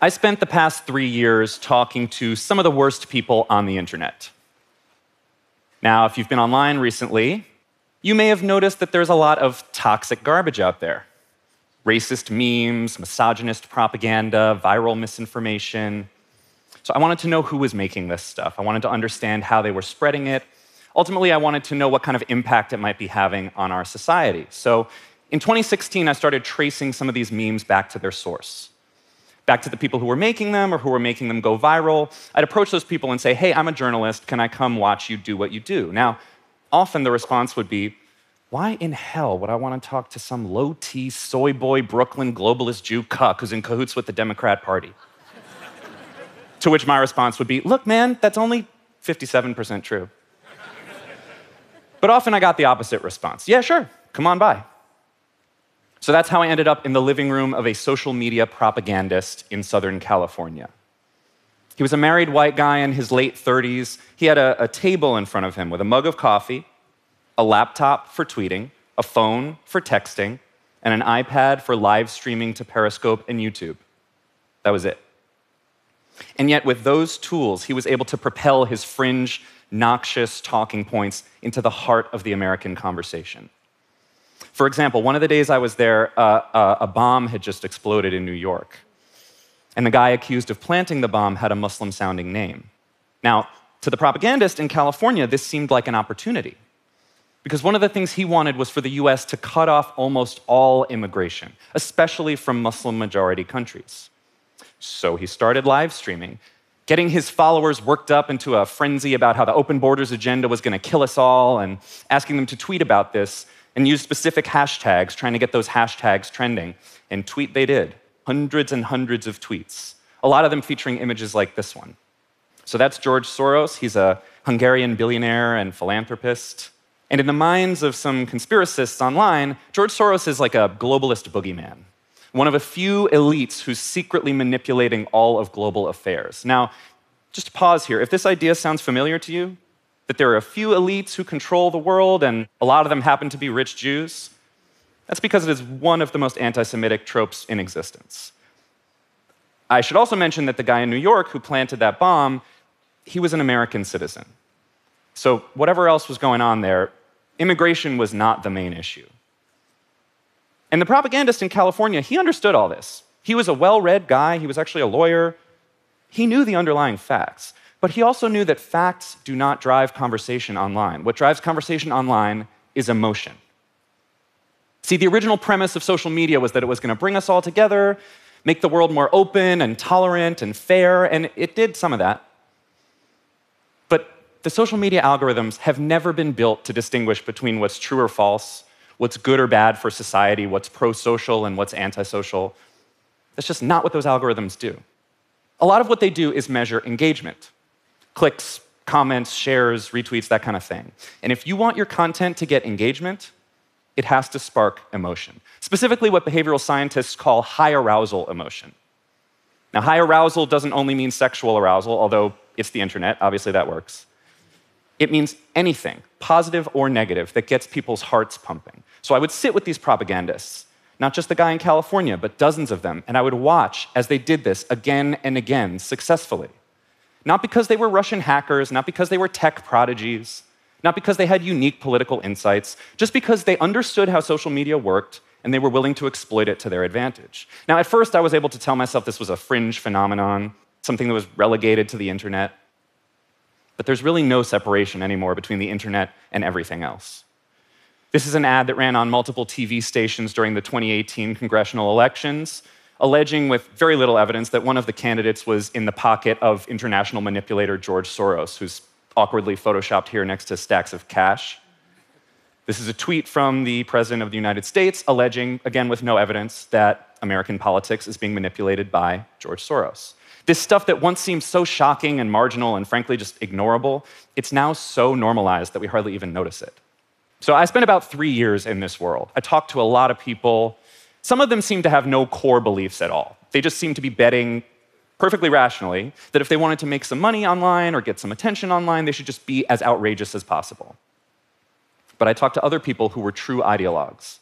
I spent the past three years talking to some of the worst people on the internet. Now, if you've been online recently, you may have noticed that there's a lot of toxic garbage out there racist memes, misogynist propaganda, viral misinformation. So I wanted to know who was making this stuff. I wanted to understand how they were spreading it. Ultimately, I wanted to know what kind of impact it might be having on our society. So in 2016, I started tracing some of these memes back to their source, back to the people who were making them or who were making them go viral. I'd approach those people and say, hey, I'm a journalist. Can I come watch you do what you do? Now, often the response would be, why in hell would I want to talk to some low T, soy boy, Brooklyn globalist Jew cuck who's in cahoots with the Democrat Party? to which my response would be, look, man, that's only 57% true. but often I got the opposite response yeah, sure, come on by. So that's how I ended up in the living room of a social media propagandist in Southern California. He was a married white guy in his late 30s. He had a, a, table in front of him with a mug of coffee, a laptop for tweeting, a phone for texting, and an iPad for live streaming to Periscope and YouTube. That was it. And yet, with those tools, he was able to propel his fringe, noxious talking points into the heart of the American conversation. For example, one of the days I was there, uh, uh, a bomb had just exploded in New York. And the guy accused of planting the bomb had a Muslim sounding name. Now, to the propagandist in California, this seemed like an opportunity. Because one of the things he wanted was for the US to cut off almost all immigration, especially from Muslim majority countries. So he started live streaming, getting his followers worked up into a frenzy about how the open borders agenda was going to kill us all, and asking them to tweet about this and use specific hashtags, trying to get those hashtags trending. And tweet they did hundreds and hundreds of tweets, a lot of them featuring images like this one. So that's George Soros. He's a Hungarian billionaire and philanthropist. And in the minds of some conspiracists online, George Soros is like a globalist boogeyman, one of a few elites who's secretly manipulating all of global affairs. Now, just pause here. If this idea sounds familiar to you, that there are a few elites who control the world, and a lot of them happen to be rich Jews, that's because it is one of the most anti Semitic tropes in existence. I should also mention that the guy in New York who planted that bomb, he was an American citizen. So, whatever else was going on there, immigration was not the main issue. And the propagandist in California, he understood all this. He was a well read guy, he was actually a lawyer. He knew the underlying facts. But he also knew that facts do not drive conversation online. What drives conversation online is emotion. See, the original premise of social media was that it was going to bring us all together, make the world more open and tolerant and fair, and it did some of that. But the social media algorithms have never been built to distinguish between what's true or false, what's good or bad for society, what's pro social and what's antisocial. That's just not what those algorithms do. A lot of what they do is measure engagement clicks, comments, shares, retweets, that kind of thing. And if you want your content to get engagement, it has to spark emotion. Specifically, what behavioral scientists call high arousal emotion. Now, high arousal doesn't only mean sexual arousal, although it's the internet, obviously that works. It means anything, positive or negative, that gets people's hearts pumping. So I would sit with these propagandists, not just the guy in California, but dozens of them, and I would watch as they did this again and again successfully. Not because they were Russian hackers, not because they were tech prodigies, not because they had unique political insights, just because they understood how social media worked and they were willing to exploit it to their advantage. Now, at first, I was able to tell myself this was a fringe phenomenon, something that was relegated to the internet. But there's really no separation anymore between the internet and everything else. This is an ad that ran on multiple TV stations during the 2018 congressional elections alleging with very little evidence that one of the candidates was in the pocket of international manipulator George Soros, who's awkwardly photoshopped here next to stacks of cash. This is a tweet from the President of the United States alleging, again with no evidence, that American politics is being manipulated by George Soros. This stuff that once seemed so shocking and marginal and frankly just ignorable, it's now so normalized that we hardly even notice it. So I spent about three years in this world. I talked to a lot of people some of them seem to have no core beliefs at all. They just seem to be betting perfectly rationally that if they wanted to make some money online or get some attention online, they should just be as outrageous as possible. But I talked to other people who were true ideologues.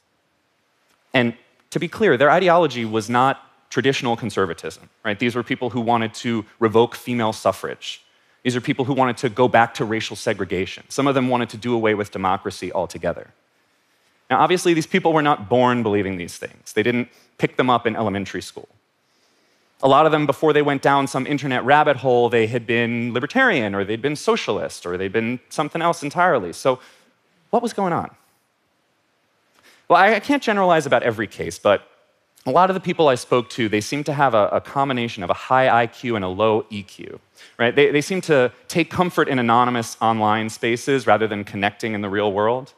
And to be clear, their ideology was not traditional conservatism, right? These were people who wanted to revoke female suffrage. These are people who wanted to go back to racial segregation. Some of them wanted to do away with democracy altogether. Now, obviously, these people were not born believing these things. They didn't pick them up in elementary school. A lot of them, before they went down some internet rabbit hole, they had been libertarian or they'd been socialist or they'd been something else entirely. So, what was going on? Well, I can't generalize about every case, but a lot of the people I spoke to, they seem to have a, a combination of a high IQ and a low EQ, right? They, they seem to take comfort in anonymous online spaces rather than connecting in the real world.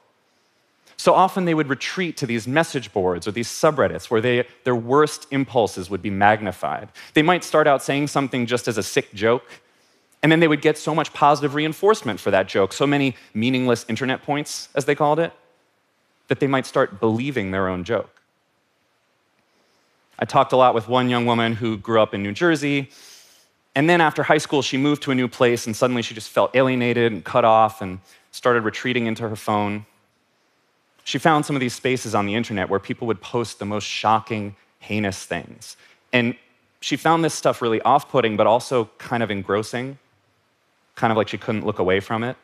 So often they would retreat to these message boards or these subreddits where they, their worst impulses would be magnified. They might start out saying something just as a sick joke, and then they would get so much positive reinforcement for that joke, so many meaningless internet points, as they called it, that they might start believing their own joke. I talked a lot with one young woman who grew up in New Jersey. And then after high school, she moved to a new place, and suddenly she just felt alienated and cut off and started retreating into her phone. She found some of these spaces on the internet where people would post the most shocking, heinous things. And she found this stuff really off putting, but also kind of engrossing, kind of like she couldn't look away from it.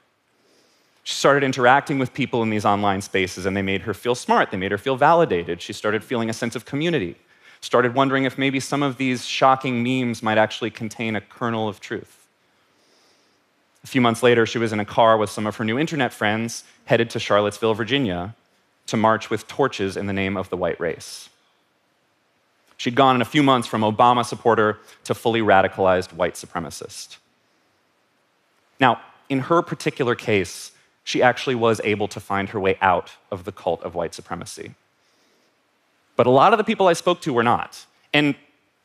She started interacting with people in these online spaces, and they made her feel smart. They made her feel validated. She started feeling a sense of community started wondering if maybe some of these shocking memes might actually contain a kernel of truth. A few months later, she was in a car with some of her new internet friends headed to Charlottesville, Virginia, to march with torches in the name of the white race. She'd gone in a few months from Obama supporter to fully radicalized white supremacist. Now, in her particular case, she actually was able to find her way out of the cult of white supremacy. But a lot of the people I spoke to were not. And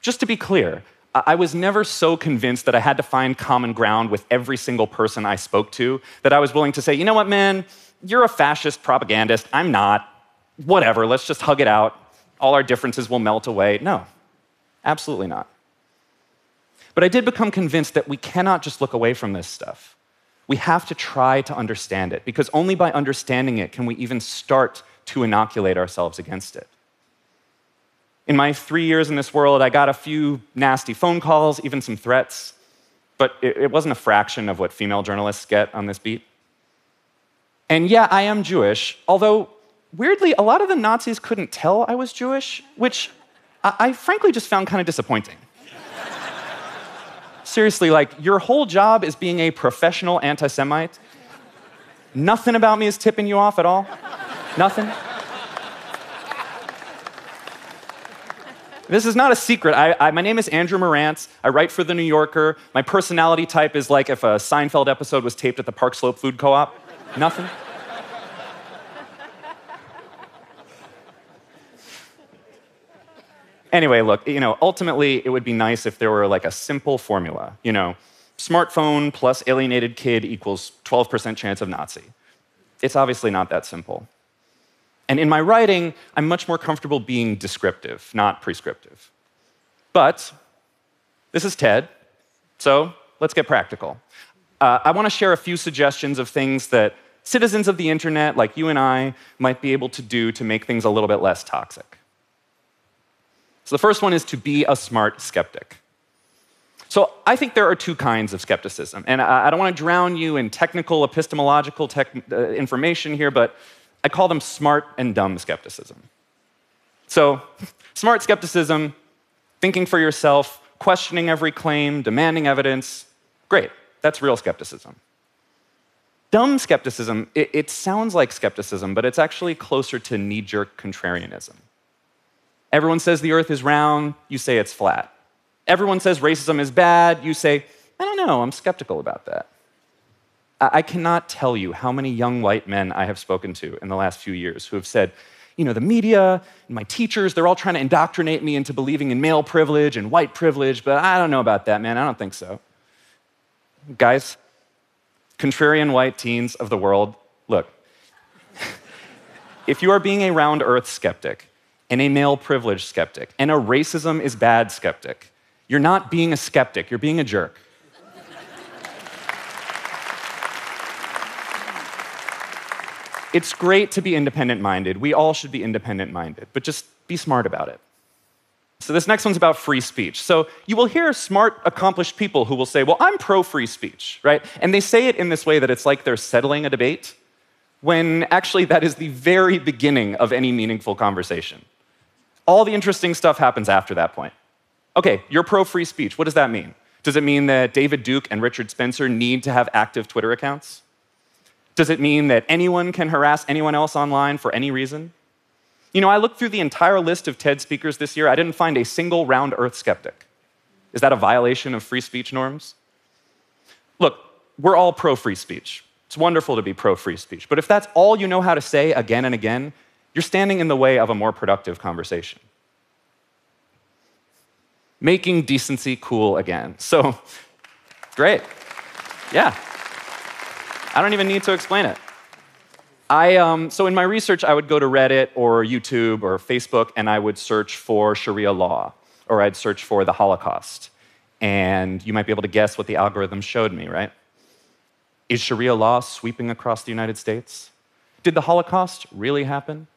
just to be clear, I was never so convinced that I had to find common ground with every single person I spoke to that I was willing to say, you know what, man, you're a fascist propagandist. I'm not. Whatever, let's just hug it out. All our differences will melt away. No, absolutely not. But I did become convinced that we cannot just look away from this stuff. We have to try to understand it, because only by understanding it can we even start to inoculate ourselves against it. In my three years in this world, I got a few nasty phone calls, even some threats, but it, wasn't a fraction of what female journalists get on this beat. And yeah, I am Jewish, although weirdly, a lot of the Nazis couldn't tell I was Jewish, which I, I frankly just found kind of disappointing. Seriously, like, your whole job is being a professional anti Semite. Nothing about me is tipping you off at all? Nothing? This is not a secret. I, I, my name is Andrew Marantz. I write for The New Yorker. My personality type is like if a Seinfeld episode was taped at the Park Slope Food Co op. Nothing. anyway, look, you know, ultimately, it would be nice if there were like a simple formula. You know, smartphone plus alienated kid equals 12% chance of Nazi. It's obviously not that simple. And in my writing, I'm much more comfortable being descriptive, not prescriptive. But this is TED, so let's get practical. Uh, I want to share a few suggestions of things that citizens of the internet, like you and I, might be able to do to make things a little bit less toxic. So the first one is to be a smart skeptic. So I think there are two kinds of skepticism, and I, don't want to drown you in technical, epistemological tech, uh, information here, but I call them smart and dumb skepticism. So, smart skepticism, thinking for yourself, questioning every claim, demanding evidence, great, that's real skepticism. Dumb skepticism, it, it sounds like skepticism, but it's actually closer to knee jerk contrarianism. Everyone says the earth is round, you say it's flat. Everyone says racism is bad, you say, I don't know, I'm skeptical about that. I cannot tell you how many young white men I have spoken to in the last few years who have said, you know, the media and my teachers, they're all trying to indoctrinate me into believing in male privilege and white privilege, but I don't know about that, man. I don't think so. Guys, contrarian white teens of the world, look, if you are being a round earth skeptic and a male privilege skeptic and a racism is bad skeptic, you're not being a skeptic, you're being a jerk. It's great to be independent minded. We all should be independent minded, but just be smart about it. So, this next one's about free speech. So, you will hear smart, accomplished people who will say, Well, I'm pro free speech, right? And they say it in this way that it's like they're settling a debate, when actually that is the very beginning of any meaningful conversation. All the interesting stuff happens after that point. Okay, you're pro free speech. What does that mean? Does it mean that David Duke and Richard Spencer need to have active Twitter accounts? Does it mean that anyone can harass anyone else online for any reason? You know, I looked through the entire list of TED speakers this year. I didn't find a single round earth skeptic. Is that a violation of free speech norms? Look, we're all pro free speech. It's wonderful to be pro free speech. But if that's all you know how to say again and again, you're standing in the way of a more productive conversation. Making decency cool again. So, great. Yeah. I don't even need to explain it. I, um, so in my research, I would go to Reddit or YouTube or Facebook and I would search for Sharia law or I'd search for the Holocaust. And you might be able to guess what the algorithm showed me, right? Is Sharia law sweeping across the United States? Did the Holocaust really happen?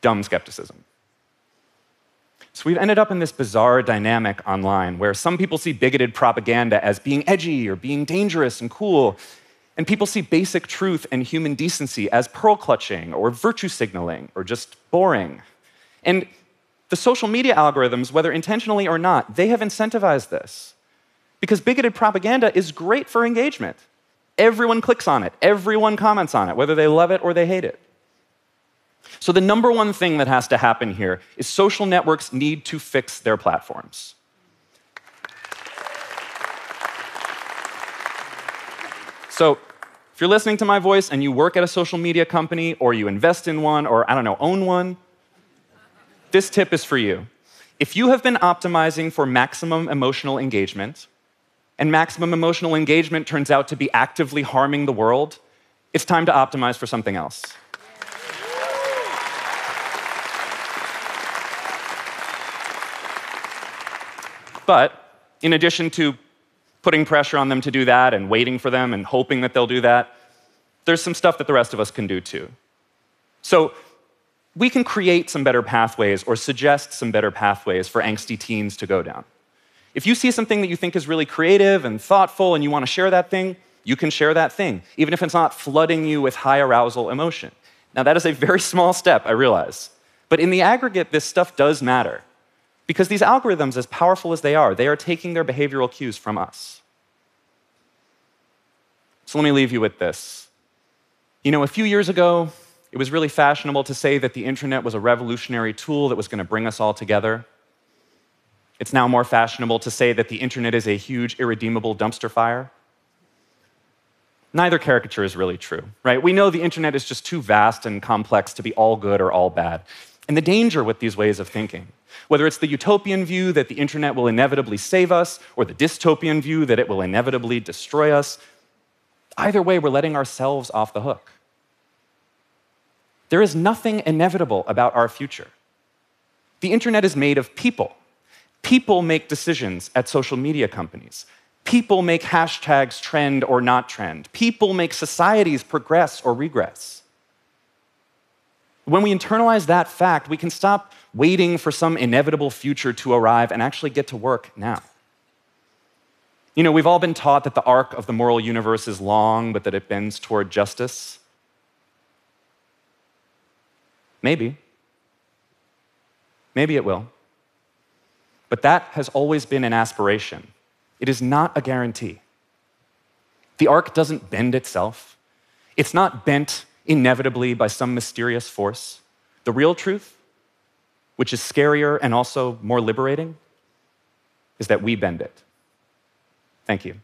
Dumb skepticism. So we've ended up in this bizarre dynamic online where some people see bigoted propaganda as being edgy or being dangerous and cool, and people see basic truth and human decency as pearl clutching or virtue signaling or just boring. And the social media algorithms, whether intentionally or not, they have incentivized this. Because bigoted propaganda is great for engagement. Everyone clicks on it, everyone comments on it, whether they love it or they hate it. So, the number one thing that has to happen here is social networks need to fix their platforms. So, if you're listening to my voice and you work at a social media company or you invest in one or, I don't know, own one, this tip is for you. If you have been optimizing for maximum emotional engagement, and maximum emotional engagement turns out to be actively harming the world, it's time to optimize for something else. But in addition to putting pressure on them to do that and waiting for them and hoping that they'll do that, there's some stuff that the rest of us can do too. So we can create some better pathways or suggest some better pathways for angsty teens to go down. If you see something that you think is really creative and thoughtful and you want to share that thing, you can share that thing, even if it's not flooding you with high arousal emotion. Now, that is a very small step, I realize. But in the aggregate, this stuff does matter. Because these algorithms, as powerful as they are, they are taking their behavioral cues from us. So let me leave you with this. You know, a few years ago, it was really fashionable to say that the internet was a revolutionary tool that was going to bring us all together. It's now more fashionable to say that the internet is a huge, irredeemable dumpster fire. Neither caricature is really true, right? We know the internet is just too vast and complex to be all good or all bad. And the danger with these ways of thinking, whether it's the utopian view that the internet will inevitably save us, or the dystopian view that it will inevitably destroy us, either way, we're letting ourselves off the hook. There is nothing inevitable about our future. The internet is made of people. People make decisions at social media companies. People make hashtags trend or not trend. People make societies progress or regress. When we internalize that fact, we can stop waiting for some inevitable future to arrive and actually get to work now. You know, we've all been taught that the arc of the moral universe is long, but that it bends toward justice. Maybe. Maybe it will. But that has always been an aspiration. It is not a guarantee. The arc doesn't bend itself. It's not bent inevitably by some mysterious force. The real truth, which is scarier and also more liberating, is that we bend it. Thank you.